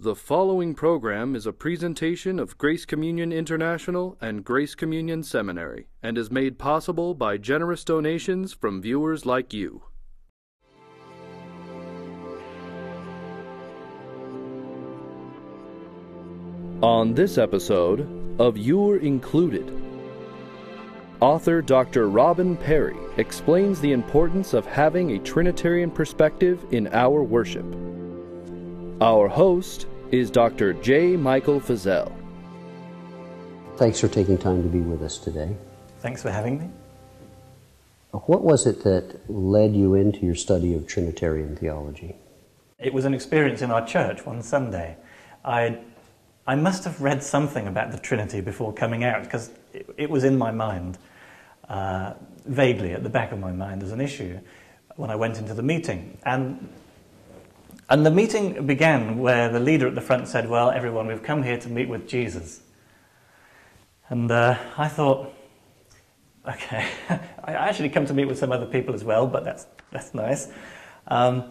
The following program is a presentation of Grace Communion International and Grace Communion Seminary and is made possible by generous donations from viewers like you. On this episode of You're Included, author Dr. Robin Parry explains the importance of having a Trinitarian perspective in our worship. Our host is Dr. J. Michael Feazell. Thanks for taking time to be with us today. Thanks for having me. What was it that led you into your study of Trinitarian theology? It was an experience in our church one Sunday. I, I must have read something about the Trinity before coming out because it, it, was in my mind, uh, vaguely at the back of my mind as an issue when I went into the meeting. And, and the meeting began where the leader at the front said, Well, everyone, we've come here to meet with Jesus. And uh, I thought, okay, I actually come to meet with some other people as well, but that's, that's nice. Um,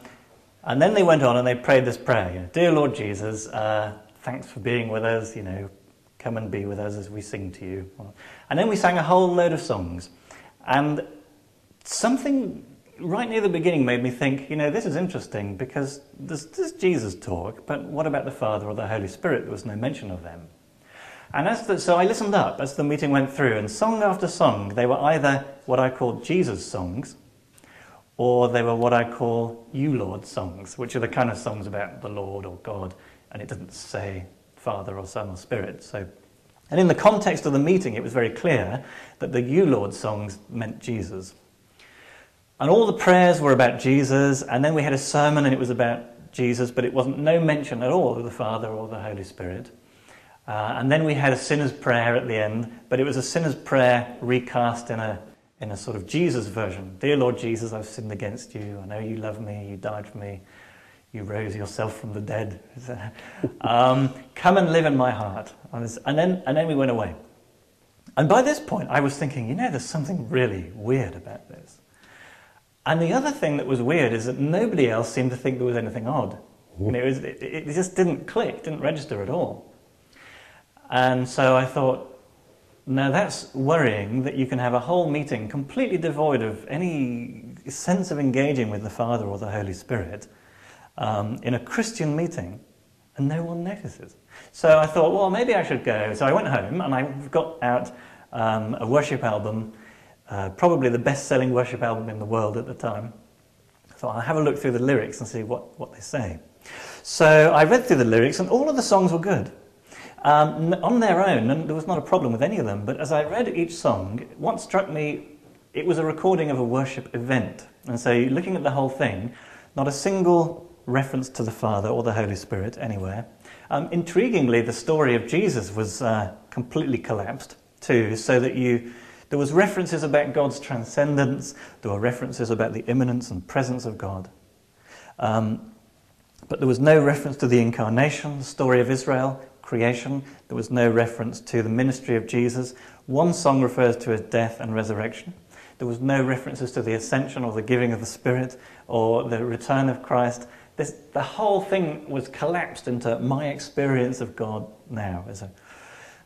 and then they went on and they prayed this prayer, you know, Dear Lord Jesus, uh, thanks for being with us, you know, come and be with us as we sing to you. And then we sang a whole load of songs. And something right near the beginning made me think, you know, this is interesting because there's, there's Jesus talk, but what about the Father or the Holy Spirit? There was no mention of them. And as the, so I listened up as the meeting went through, and song after song, they were either what I call Jesus songs, or they were what I call You Lord songs, which are the kind of songs about the Lord or God, and it doesn't say Father or Son or Spirit. So, and in the context of the meeting, it was very clear that the You Lord songs meant Jesus. And all the prayers were about Jesus, and then we had a sermon and it was about Jesus, but it wasn't no mention at all of the Father or the Holy Spirit. Uh, and then we had a sinner's prayer at the end, but it was a sinner's prayer recast in a, in a sort of Jesus version. Dear Lord Jesus, I've sinned against you. I know you love me. You died for me. You rose yourself from the dead. um, come and live in my heart. And then, and then we went away. And by this point, I was thinking, you know, there's something really weird about. And the other thing that was weird is that nobody else seemed to think there was anything odd. It, was, it, it just didn't click, didn't register at all. And so I thought, now that's worrying that you can have a whole meeting completely devoid of any sense of engaging with the Father or the Holy Spirit um, in a Christian meeting and no one notices. So I thought, well, maybe I should go. So I went home and I got out um, a worship album, uh, probably the best selling worship album in the world at the time. So I'll have a look through the lyrics and see what, what they say. So I read through the lyrics and all of the songs were good. Um, on their own, and there was not a problem with any of them, but as I read each song, what struck me, it was a recording of a worship event. And so, looking at the whole thing, not a single reference to the Father or the Holy Spirit anywhere. Um, intriguingly, the story of Jesus was uh, completely collapsed too, so that you there was references about God's transcendence, there were references about the immanence and presence of God. Um, but there was no reference to the incarnation, the story of Israel, creation. There was no reference to the ministry of Jesus. One song refers to his death and resurrection. There was no references to the ascension or the giving of the Spirit or the return of Christ. This, the whole thing was collapsed into my experience of God now.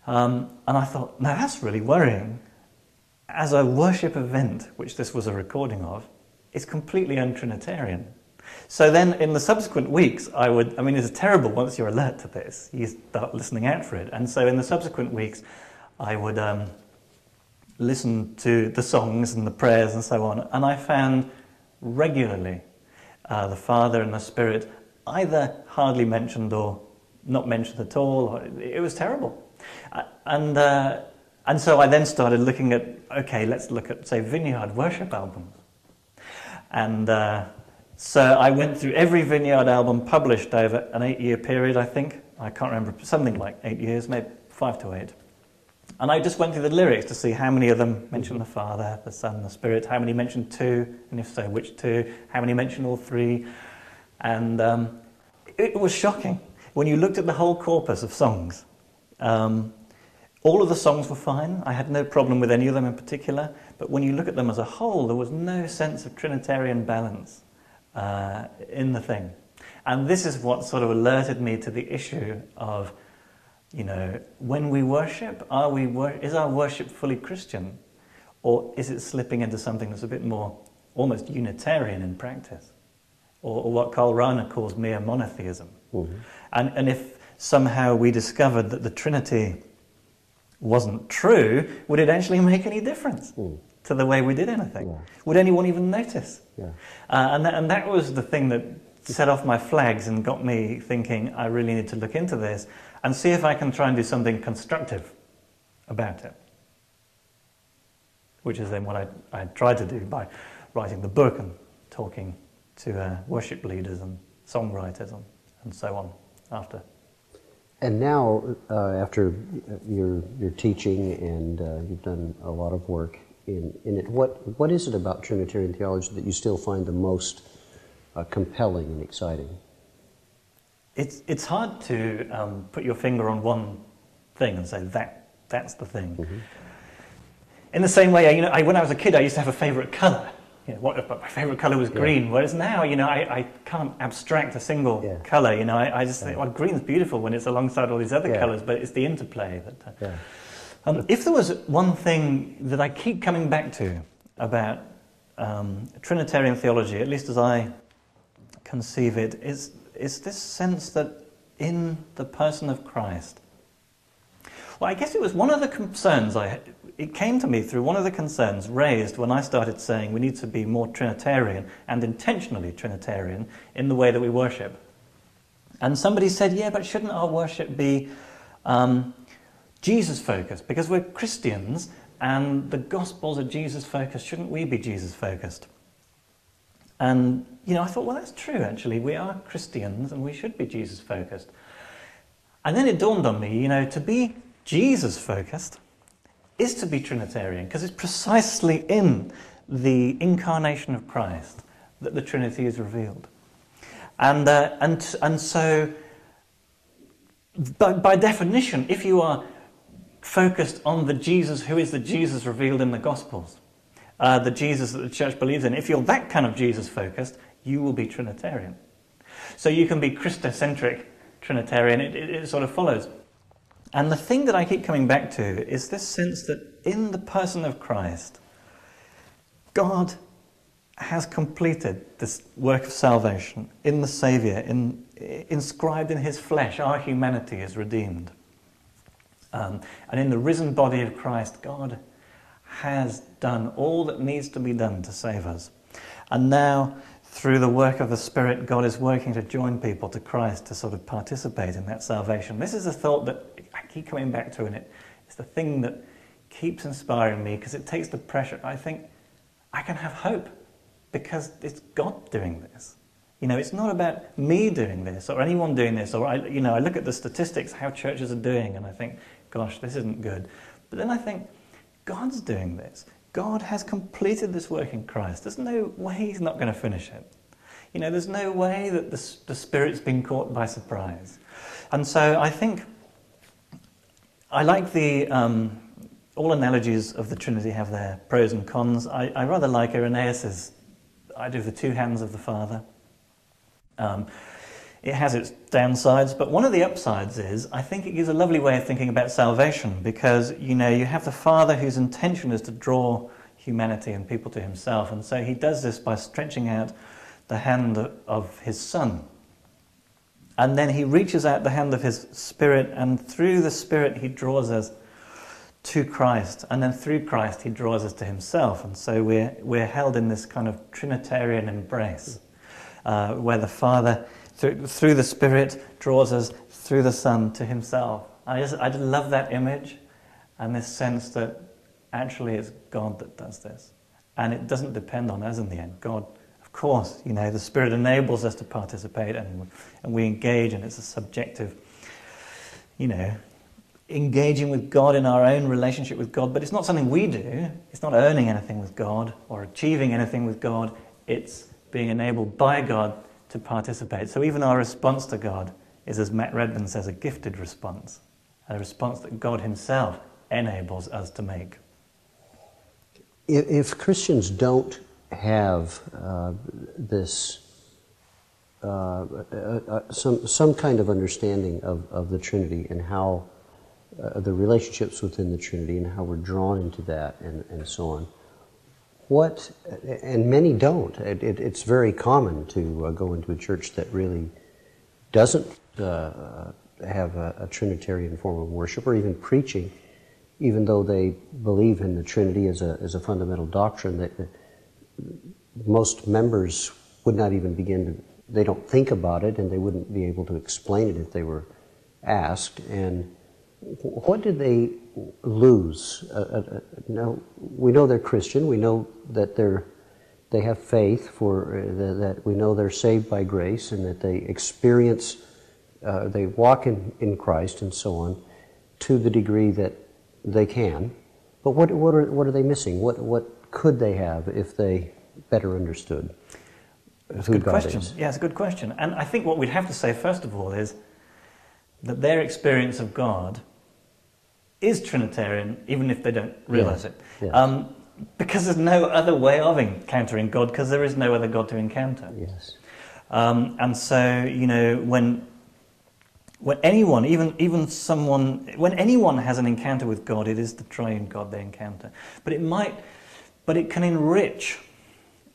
Um, and I thought, now that's really worrying. As a worship event, which this was a recording of, it's completely un-Trinitarian. So then in the subsequent weeks, I would, I mean, it's terrible once you're alert to this. You start listening out for it. And so in the subsequent weeks, I would um, listen to the songs and the prayers and so on. And I found regularly uh, the Father and the Spirit either hardly mentioned or not mentioned at all. It was terrible. Uh, and, uh, and so I then started looking at, okay, let's look at, say, Vineyard worship albums. And uh, so I went through every Vineyard album published over an eight year period, I think. I can't remember, something like eight years, maybe five to eight. And I just went through the lyrics to see how many of them mention the Father, the Son, the Spirit, how many mention two, and if so, which two, how many mention all three. And um, it was shocking. When you looked at the whole corpus of songs, um, all of the songs were fine. I had no problem with any of them in particular. But when you look at them as a whole, there was no sense of Trinitarian balance uh, in the thing. And this is what sort of alerted me to the issue of, you know, when we worship, are we wor- is our worship fully Christian? Or is it slipping into something that's a bit more almost Unitarian in practice? Or, or what Karl Rahner calls mere monotheism? Mm-hmm. And, and if somehow we discovered that the Trinity wasn't true, would it actually make any difference Mm. to the way we did anything? Yeah. Would anyone even notice? Yeah. Uh, and, that, and that was the thing that set off my flags and got me thinking I really need to look into this and see if I can try and do something constructive about it. Which is then what I, I tried to do by writing the book and talking to uh, worship leaders and songwriters and, and so on after. And now, uh, after your your teaching and uh, you've done a lot of work in, in it, what what is it about Trinitarian theology that you still find the most uh, compelling and exciting? It's, it's hard to um, put your finger on one thing and say that that's the thing. Mm-hmm. In the same way, you know, I, when I was a kid, I used to have a favourite colour. You know, what, but my favourite colour was green. Whereas now, you know, I, I can't abstract a single Yeah. colour. You know, I, I just think, well, green's beautiful when it's alongside all these other Yeah. colours, but it's the interplay that. Uh, Yeah. um, if there was one thing that I keep coming back to about um, Trinitarian theology, at least as I conceive it, is, is this sense that in the person of Christ, well, I guess it was one of the concerns I it came to me through one of the concerns raised when I started saying we need to be more Trinitarian and intentionally Trinitarian in the way that we worship. And somebody said, yeah, but shouldn't our worship be um, Jesus focused? Because we're Christians and the Gospels are Jesus focused. Shouldn't we be Jesus focused? And, you know, I thought, well, that's true, actually. We are Christians and we should be Jesus focused. And then it dawned on me, you know, to be Jesus focused is to be Trinitarian because it's precisely in the incarnation of Christ that the Trinity is revealed. And, uh, and, and so, by, by definition, if you are focused on the Jesus who is the Jesus revealed in the Gospels, uh, the Jesus that the church believes in, if you're that kind of Jesus focused, you will be Trinitarian. So you can be Christocentric Trinitarian, it, it, it sort of follows. And the thing that I keep coming back to is this sense that in the person of Christ, God has completed this work of salvation in the Saviour, in, inscribed in his flesh, our humanity is redeemed. Um, and in the risen body of Christ, God has done all that needs to be done to save us. And now, through the work of the Spirit, God is working to join people to Christ to sort of participate in that salvation. This is a thought that I keep coming back to, and it, it's the thing that keeps inspiring me because it takes the pressure. I think I can have hope because it's God doing this. You know, it's not about me doing this or anyone doing this. Or I, you know, I look at the statistics, how churches are doing, and I think, gosh, this isn't good. But then I think, God's doing this. God has completed this work in Christ. There's no way He's not going to finish it. You know, there's no way that the, the Spirit's been caught by surprise. And so I think I like the. Um, all analogies of the Trinity have their pros and cons. I, I rather like Irenaeus's idea of the two hands of the Father. Um, it has its downsides, but one of the upsides is I think it gives a lovely way of thinking about salvation because you know you have the Father whose intention is to draw humanity and people to Himself, and so He does this by stretching out the hand of His Son, and then He reaches out the hand of His Spirit, and through the Spirit He draws us to Christ, and then through Christ He draws us to Himself, and so we're we're held in this kind of Trinitarian embrace, uh, where the Father through, through the Spirit draws us through the Son to Himself. I just, I love that image and this sense that actually it's God that does this. And it doesn't depend on us in the end. God, of course, you know, the Spirit enables us to participate and, and we engage, and it's a subjective, you know, engaging with God in our own relationship with God. But it's not something we do, it's not earning anything with God or achieving anything with God. It's being enabled by God to participate. So even our response to God is, as Matt Redman says, a gifted response, a response that God Himself enables us to make. If, Christians don't have uh, this uh, uh, uh, some, some kind of understanding of, of the Trinity and how uh, the relationships within the Trinity and how we're drawn into that and, and so on. What, and many don't. It, it, it's very common to uh, go into a church that really doesn't uh, have a, a, Trinitarian form of worship or even preaching, even though they believe in the Trinity as a, as a fundamental doctrine, that most members would not even begin to, they don't think about it and they wouldn't be able to explain it if they were asked. And what did they lose? Uh, uh, uh, no, we know they're Christian. We know that they're they have faith for uh, that we know they're saved by grace and that they experience uh, they walk in, in Christ and so on to the degree that they can. But what what are what are they missing? What what could they have if they better understood? That's a good God question. Is? Yeah, it's a good question. And I think what we'd have to say first of all is that their experience of God is Trinitarian, even if they don't realize it. Um, because there's no other way of encountering God, because there is no other God to encounter. Yes. Um, and so, you know, when when anyone, even even someone, when anyone has an encounter with God, it is the triune God they encounter. But it might, but it can enrich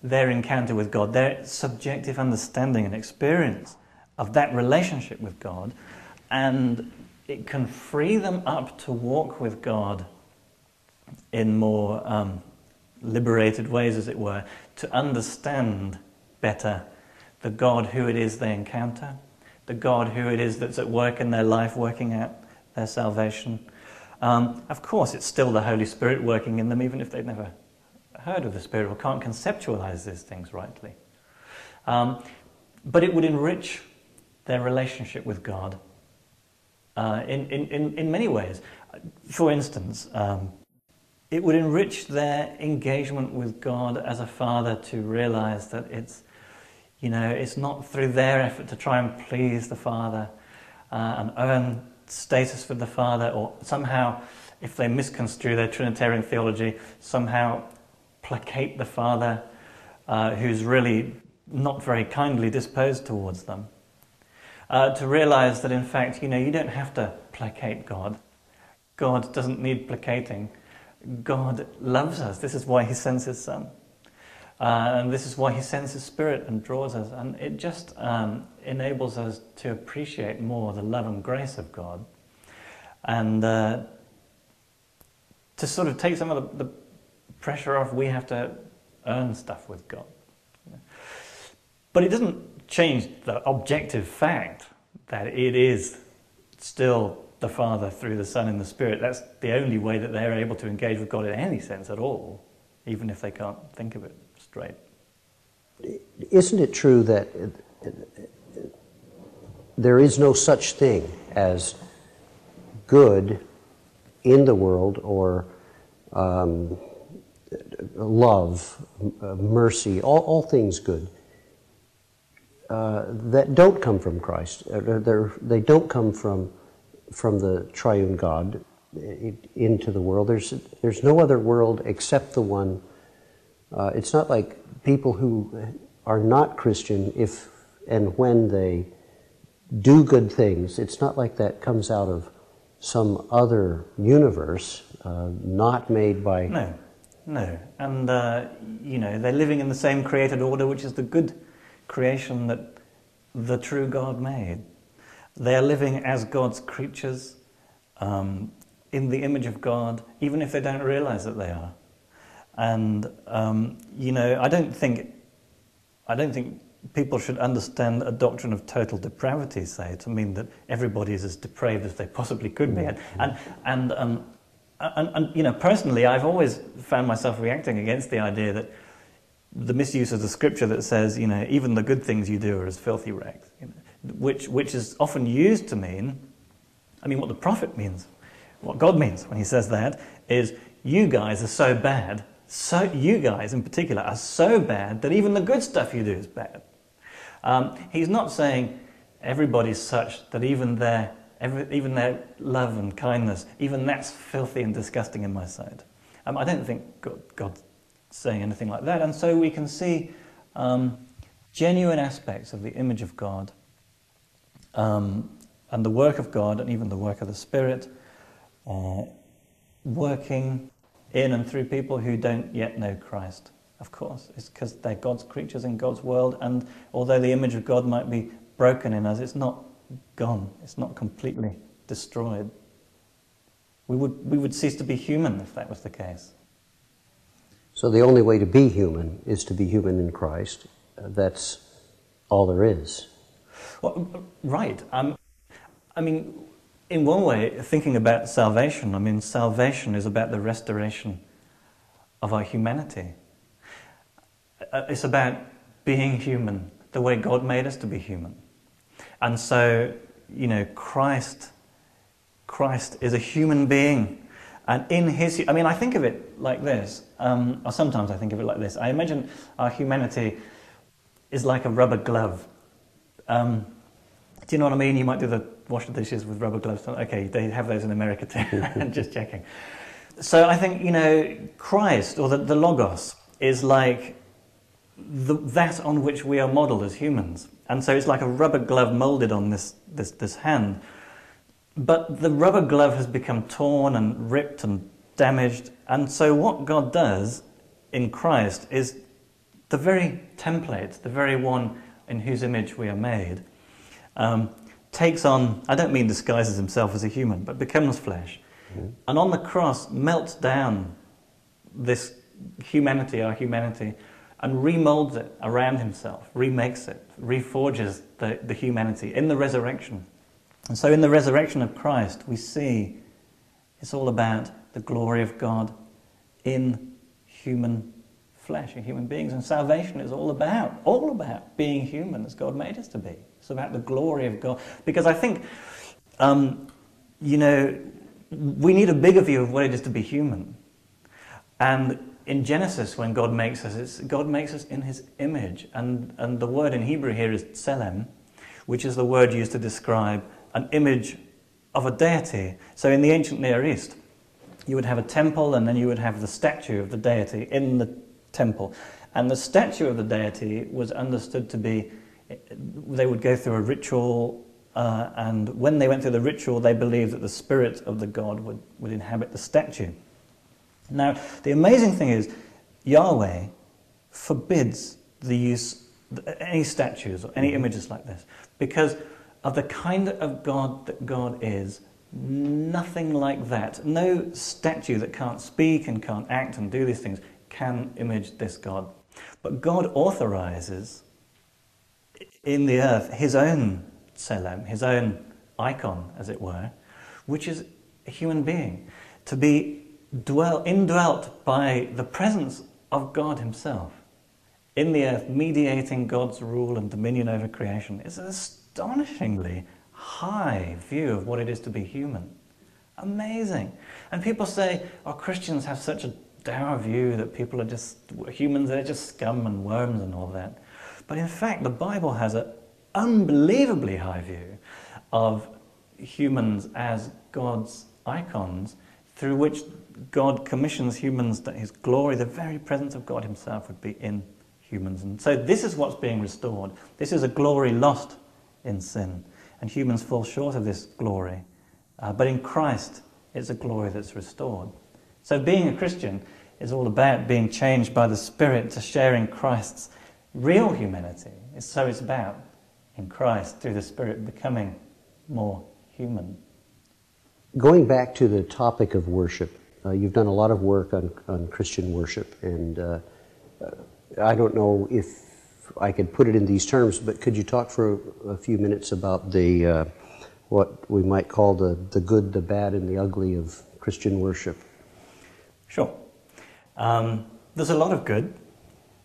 their encounter with God, their subjective understanding and experience of that relationship with God, and it can free them up to walk with God in more um, liberated ways, as it were, to understand better the God who it is they encounter, the God who it is that's at work in their life, working out their salvation. Um, of course, it's still the Holy Spirit working in them, even if they've never heard of the Spirit or can't conceptualize these things rightly. Um, but it would enrich their relationship with God uh, in, in, in many ways. For instance, um, it would enrich their engagement with God as a father to realize that it's, you know, it's not through their effort to try and please the father uh, and earn status for the father, or somehow, if they misconstrue their Trinitarian theology, somehow placate the father uh, who's really not very kindly disposed towards them uh, to realize that in fact, you know, you don't have to placate God. God doesn't need placating. God loves us. This is why He sends His Son. Uh, and this is why He sends His Spirit and draws us. And it just um, enables us to appreciate more the love and grace of God. And uh, to sort of take some of the, the, pressure off, we have to earn stuff with God. But it doesn't change the objective fact that it is still the Father through the Son and the Spirit. That's the only way that they're able to engage with God in any sense at all, even if they can't think of it straight. Isn't it true that there is no such thing as good in the world or um, love, mercy, all, all things good? Uh, that don't come from Christ. Uh, they do not come from, from the triune God into the world. There's, there's no other world except the one. Uh, it's not like people who are not Christian, if and when they do good things, it's not like that comes out of some other universe, uh, not made by. No, no. And, uh, you know, they're living in the same created order, which is the good creation that the true God made. They are living as God's creatures um, in the image of God, even if they don't realize that they are. And um, you know, I don't think, I don't think people should understand a doctrine of total depravity, say, to mean that everybody is as depraved as they possibly could be. And, and, and, um, and, and, you know, personally, I've always found myself reacting against the idea that the misuse of the scripture that says, you know, even the good things you do are as filthy rags, you know, which, which is often used to mean, I mean, what the prophet means, what God means when he says that is, you guys are so bad, so you guys in particular are so bad that even the good stuff you do is bad. Um, he's not saying everybody's such that even their, every, even their love and kindness, even that's filthy and disgusting in my sight. Um, I don't think God, God saying anything like that. And so we can see um, genuine aspects of the image of God um, and the work of God and even the work of the Spirit uh, working in and through people who don't yet know Christ. Of course, it's because they're God's creatures in God's world, and although the image of God might be broken in us, it's not gone, it's not completely destroyed. We would, we would cease to be human if that was the case. So the only way to be human is to be human in Christ. Uh, that's all there is. Well, right. Um, I mean, in one way, thinking about salvation, I mean, salvation is about the restoration of our humanity. Uh, it's about being human the way God made us to be human. And so, you know, Christ, Christ is a human being. And in his, I mean, I think of it like this, um, or sometimes I think of it like this. I imagine our humanity is like a rubber glove. Um, do you know what I mean? You might do the wash the dishes with rubber gloves. Okay, they have those in America too. And just checking. So I think, you know, Christ or the, the Logos is like the, that on which we are modeled as humans. And so it's like a rubber glove molded on this, this, this hand. But the rubber glove has become torn and ripped and damaged. And so what God does in Christ is the very template, the very one in whose image we are made, um, takes on, I don't mean disguises himself as a human, but becomes flesh. Mm-hmm. And on the cross melts down this humanity, our humanity, and remolds it around himself, remakes it, reforges the, the humanity in the resurrection. And so in the resurrection of Christ, we see it's all about the glory of God in human flesh, in human beings. And salvation is all about, all about being human as God made us to be. It's about the glory of God. Because I think, um, you know, we need a bigger view of what it is to be human. And in Genesis, when God makes us, God makes us in His image, and and the word in Hebrew here is tselem, which is the word used to describe an image of a deity. So in the ancient Near East, you would have a temple, and then you would have the statue of the deity in the temple, and the statue of the deity was understood to be. They would go through a ritual uh, and when they went through the ritual, they believed that the spirit of the god would, would inhabit the statue. Now, the amazing thing is, Yahweh forbids the use any statues or any mm-hmm. images like this because of the kind of God that God is. Nothing like that. No statue that can't speak and can't act and do these things can image this God. But God authorizes in the earth his own Tselem, his own icon, as it were, which is a human being, to be dwell, indwelt by the presence of God Himself in the earth, mediating God's rule and dominion over creation, is an astonishingly high view of what it is to be human. Amazing. And people say, oh, Christians have such a dour view that people are just, humans, they're just scum and worms and all that. But in fact, the Bible has an unbelievably high view of humans as God's icons through which God commissions humans that his glory, the very presence of God himself, would be in humans. And so this is what's being restored. This is a glory lost in sin. And humans fall short of this glory. Uh, but in Christ, it's a glory that's restored. So being a Christian is all about being changed by the Spirit to sharing Christ's real humanity. So it's about, in Christ, through the Spirit, becoming more human. Going back to the topic of worship, uh, you've done a lot of work on, on Christian worship, and uh, I don't know if I could put it in these terms, but could you talk for a, few minutes about the uh, what we might call the, the good, the bad, and the ugly of Christian worship? Sure. Um, there's a lot of good,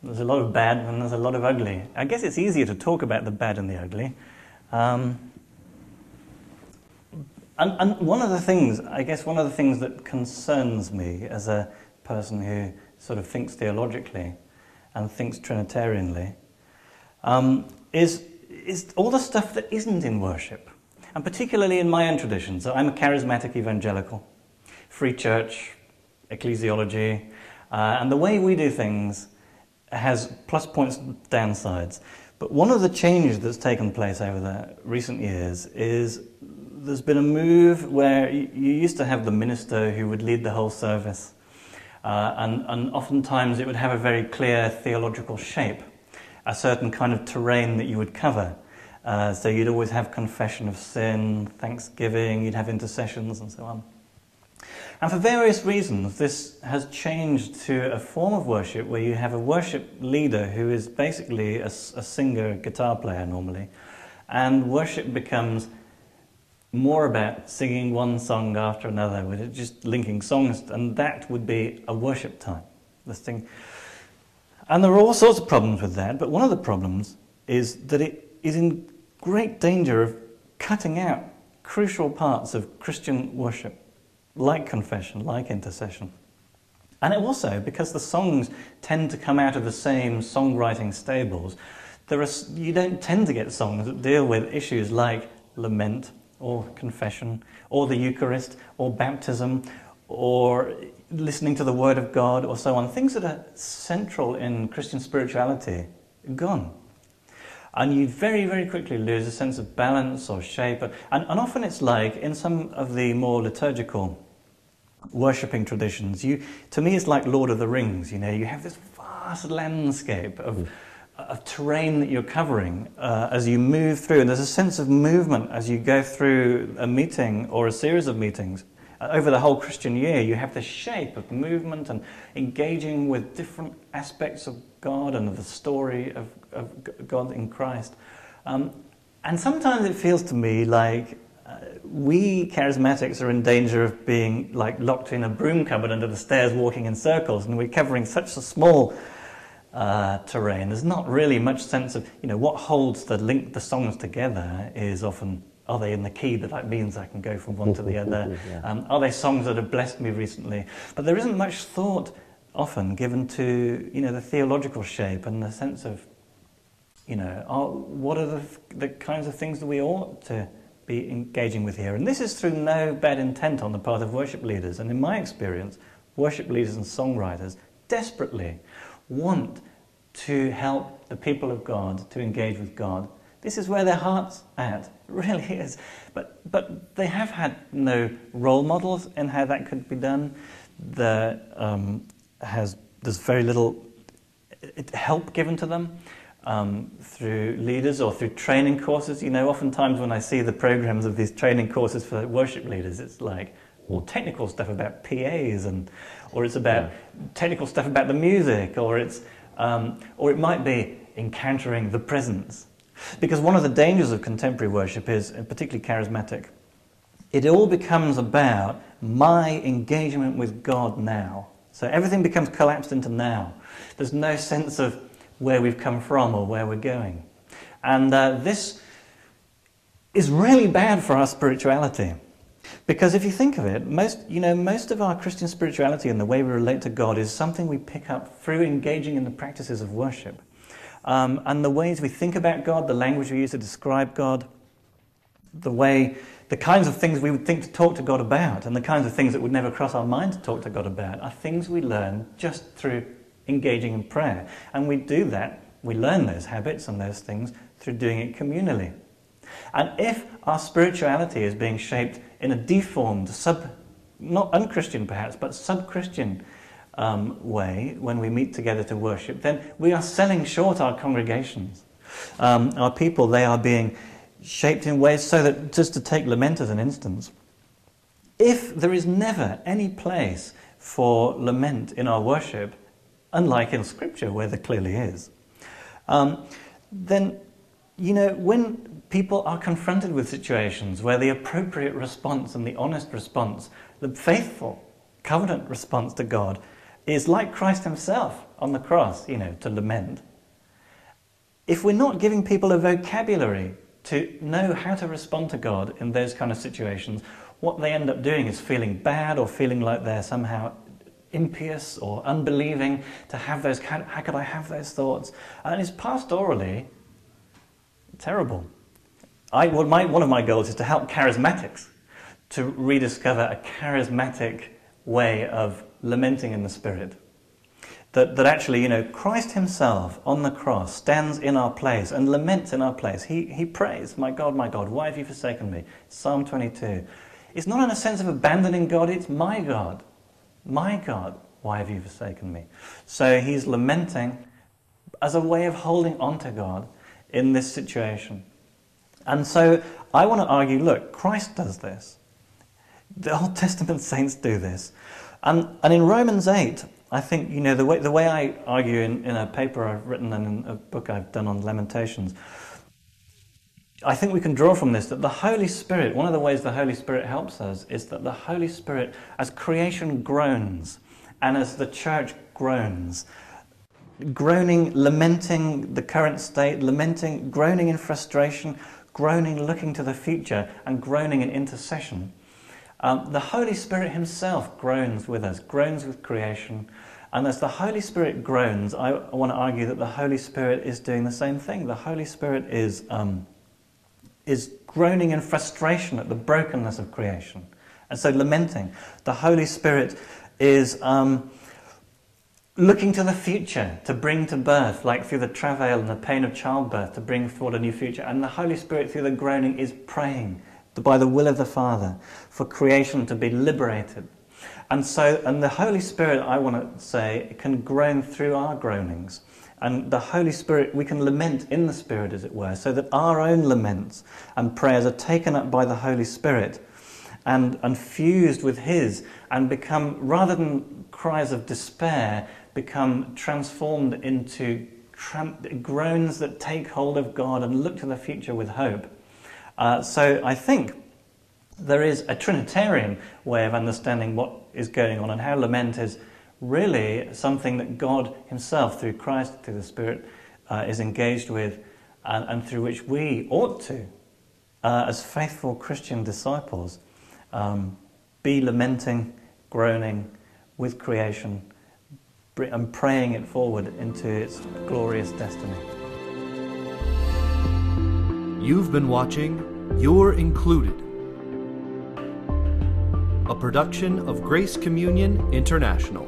there's a lot of bad, and there's a lot of ugly. I guess it's easier to talk about the bad and the ugly. Um, and, and one of the things, I guess, one of the things that concerns me as a person who sort of thinks theologically and thinks Trinitarianly um, is, is all the stuff that isn't in worship. And particularly in my own tradition. So I'm a charismatic evangelical, free church, ecclesiology, uh, and the way we do things has plus points, downsides. But one of the changes that's taken place over the recent years is there's been a move where you used to have the minister who would lead the whole service, uh, and, and oftentimes it would have a very clear theological shape, a certain kind of terrain that you would cover. Uh, so you'd always have confession of sin, thanksgiving, you'd have intercessions, and so on. And for various reasons, this has changed to a form of worship where you have a worship leader who is basically a, a singer, guitar player normally, and worship becomes more about singing one song after another, with it just linking songs, and that would be a worship time. This thing. And there are all sorts of problems with that, but one of the problems is that it is in great danger of cutting out crucial parts of Christian worship like confession, like intercession. And it also, because the songs tend to come out of the same songwriting stables, there are, you don't tend to get songs that deal with issues like lament or confession or the Eucharist or baptism or listening to the Word of God or so on. Things that are central in Christian spirituality gone. And you very, very quickly lose a sense of balance or shape. And, and often it's like in some of the more liturgical worshipping traditions, you, to me it's like Lord of the Rings. You know, you have this vast landscape of, mm. of terrain that you're covering uh, as you move through. And there's a sense of movement as you go through a meeting or a series of meetings. Over the whole Christian year, you have this shape of movement and engaging with different aspects of God and of the story of, of God in Christ. Um, and sometimes it feels to me like uh, we charismatics are in danger of being like locked in a broom cupboard under the stairs, walking in circles, and we're covering such a small uh, terrain. There's not really much sense of, you know, what holds the link the songs together is often are they in the key that that means I can go from one to the other? yeah. um, are they songs that have blessed me recently? But there isn't much thought often given to you know the theological shape and the sense of you know are, what are the, the kinds of things that we ought to be engaging with here and this is through no bad intent on the part of worship leaders and in my experience worship leaders and songwriters desperately want to help the people of God to engage with God this is where their heart's at it really is but but they have had no role models in how that could be done the um, has there's very little help given to them um, through leaders or through training courses. You know, oftentimes when I see the programs of these training courses for worship leaders, it's like all technical stuff about PAs and or it's about yeah. technical stuff about the music or it's um, or it might be encountering the presence. Because one of the dangers of contemporary worship is, particularly charismatic, it all becomes about my engagement with God now. So everything becomes collapsed into now. There's no sense of where we've come from or where we're going. And uh, this is really bad for our spirituality. Because if you think of it, most, you know, most of our Christian spirituality and the way we relate to God is something we pick up through engaging in the practices of worship. Um, and the ways we think about God, the language we use to describe God, the way the kinds of things we would think to talk to God about and the kinds of things that would never cross our mind to talk to God about are things we learn just through engaging in prayer. And we do that, we learn those habits and those things through doing it communally. And if our spirituality is being shaped in a deformed, sub, not unchristian perhaps, but sub Christian um, way when we meet together to worship, then we are selling short our congregations. Um, our people, they are being shaped in ways so that, just to take lament as an instance, if there is never any place for lament in our worship, unlike in Scripture where there clearly is, um, then, you know, when people are confronted with situations where the appropriate response and the honest response, the faithful covenant response to God, is like Christ Himself on the cross, you know, to lament. If we're not giving people a vocabulary to know how to respond to God in those kind of situations, what they end up doing is feeling bad or feeling like they're somehow impious or unbelieving to have those how, could I have those thoughts and it's pastorally terrible I, well, my, one of my goals is to help charismatics to rediscover a charismatic way of lamenting in the spirit That, that actually, you know, Christ himself on the cross stands in our place and laments in our place. He, he prays, My God, my God, why have you forsaken me? Psalm 22. It's not in a sense of abandoning God, it's my God. My God, why have you forsaken me? So he's lamenting as a way of holding on to God in this situation. And so I want to argue look, Christ does this. The Old Testament saints do this. And, and in Romans 8, I think, you know, the way, the way I argue in, in a paper I've written and in a book I've done on Lamentations, I think we can draw from this that the Holy Spirit, one of the ways the Holy Spirit helps us is that the Holy Spirit, as creation groans and as the church groans, groaning, lamenting the current state, lamenting, groaning in frustration, groaning, looking to the future, and groaning in intercession. Um, the Holy Spirit Himself groans with us, groans with creation. And as the Holy Spirit groans, I, want to argue that the Holy Spirit is doing the same thing. The Holy Spirit is, um, is groaning in frustration at the brokenness of creation. And so lamenting. The Holy Spirit is um, looking to the future to bring to birth, like through the travail and the pain of childbirth, to bring forward a new future. And the Holy Spirit, through the groaning, is praying by the will of the Father for creation to be liberated. And so, and the Holy Spirit, I want to say, can groan through our groanings. And the Holy Spirit, we can lament in the Spirit, as it were, so that our own laments and prayers are taken up by the Holy Spirit and, and fused with His and become, rather than cries of despair, become transformed into groans that take hold of God and look to the future with hope. Uh, so I think there is a Trinitarian way of understanding what is going on and how lament is really something that God Himself, through Christ, through the Spirit, uh, is engaged with and, and, through which we ought to, uh, as faithful Christian disciples, um, be lamenting, groaning with creation and praying it forward into its glorious destiny. You've been watching You're Included, a production of Grace Communion International.